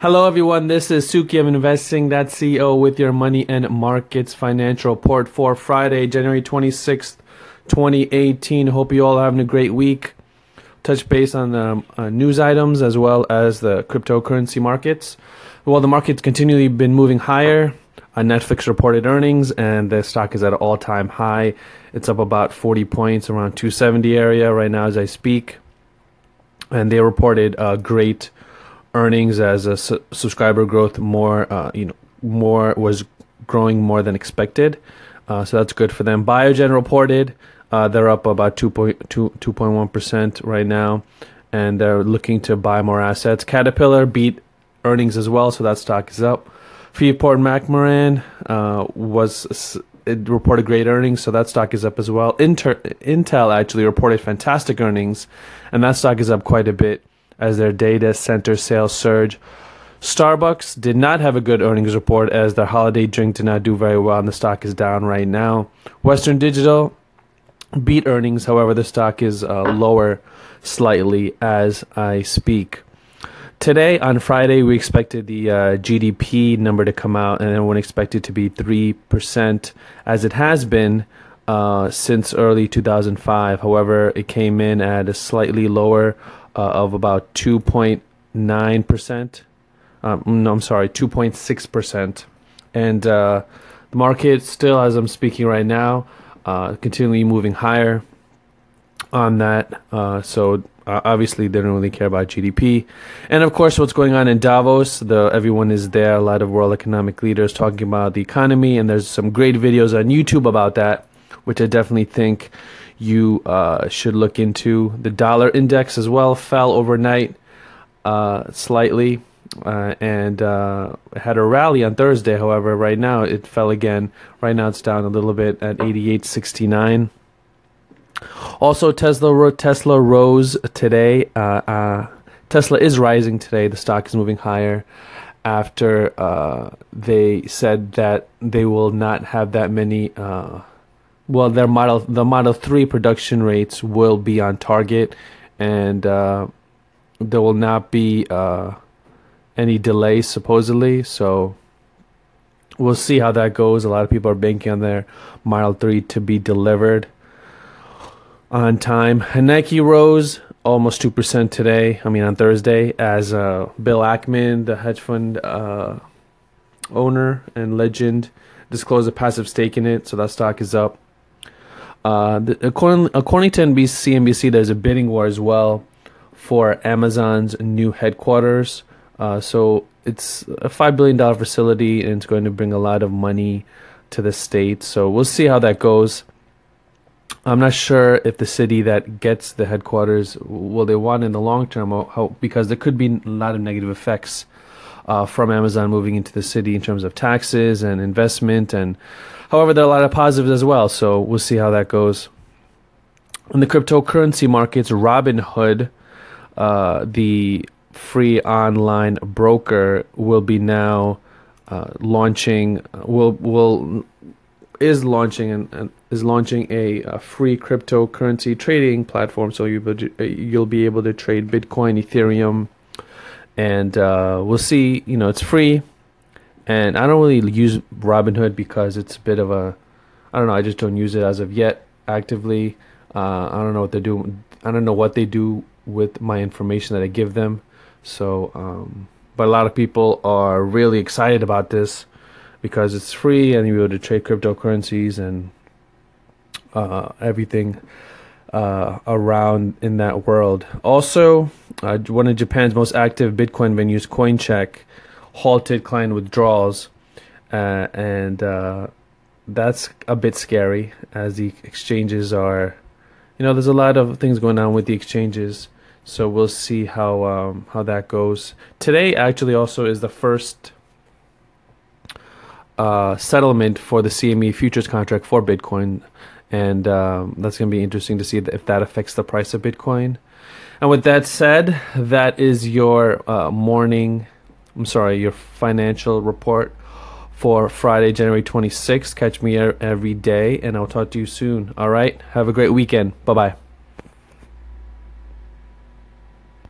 Hello, everyone. This is Suki of Investing, that CEO with your money and markets financial report for Friday, January 26th, 2018. Hope you all are having a great week. Touch base on the uh, news items as well as the cryptocurrency markets. Well, the market's continually been moving higher. Uh, Netflix reported earnings and the stock is at an all time high. It's up about 40 points around 270 area right now as I speak. And they reported a great earnings as a su- subscriber growth more uh, you know more was growing more than expected. Uh, so that's good for them. Biogen reported uh, they're up about 2.2 percent right now, and they're looking to buy more assets. Caterpillar beat earnings as well, so that stock is up. Freeport McMoran uh, was it reported great earnings, so that stock is up as well. Inter, Intel actually reported fantastic earnings, and that stock is up quite a bit as their data center sales surge. Starbucks did not have a good earnings report as their holiday drink did not do very well, and the stock is down right now. Western Digital beat earnings, however, the stock is uh, lower slightly as I speak. Today, on Friday, we expected the uh, GDP number to come out, and everyone expected to be 3%, as it has been uh, since early 2005. However, it came in at a slightly lower uh, of about 2.9%. Um, no, I'm sorry, 2.6%. And uh, the market still, as I'm speaking right now, uh, continually moving higher on that. Uh, so uh, obviously, they don't really care about GDP. And of course, what's going on in Davos? The everyone is there. A lot of world economic leaders talking about the economy, and there's some great videos on YouTube about that, which I definitely think you uh, should look into. The dollar index as well fell overnight uh, slightly uh, and uh, had a rally on Thursday. However, right now it fell again. Right now it's down a little bit at 88.69. Also, Tesla Tesla rose today. Uh, uh, Tesla is rising today. The stock is moving higher after they said that they will not have that many well, their model the Model Three production rates will be on target, and uh, there will not be uh, any delays supposedly. So we'll see how that goes. A lot of people are banking on their Model Three to be delivered on time. Nike rose almost two percent today. I mean on Thursday, as uh, Bill Ackman, the hedge fund uh, owner and legend, disclosed a passive stake in it, so that stock is up. Uh, the, according, according to NBC, CNBC, there's a bidding war as well for Amazon's new headquarters. Uh, so it's a five billion dollar facility, and it's going to bring a lot of money to the state. So we'll see how that goes. I'm not sure if the city that gets the headquarters will they want in the long term, how, because there could be a lot of negative effects uh, from Amazon moving into the city in terms of taxes and investment and However, there are a lot of positives as well, so we'll see how that goes. In the cryptocurrency markets, Robinhood, uh, the free online broker, will be now uh, launching. Will will is launching and, and is launching a, a, free cryptocurrency trading platform. So you you'll be able to trade Bitcoin, Ethereum, and uh, we'll see. You know, it's free and I don't really use Robinhood because it's a bit of a, I don't know. I just don't use it as of yet actively. Uh, I don't know what they do. I don't know what they do with my information that I give them. So, um, but a lot of people are really excited about this because it's free and you're able to trade cryptocurrencies and uh, everything uh, around in that world. Also, uh, one of Japan's most active Bitcoin venues, CoinCheck, halted client withdrawals, uh, and uh, that's a bit scary as the exchanges are. You know, there's a lot of things going on with the exchanges, so we'll see how um, how that goes. Today, actually, also is the first uh, settlement for the CME futures contract for Bitcoin, and um, that's going to be interesting to see if that affects the price of Bitcoin. And with that said, that is your uh, morning I'm sorry, your financial report for Friday, January 26th. Catch me every day, and I'll talk to you soon. All right. Have a great weekend. Bye bye.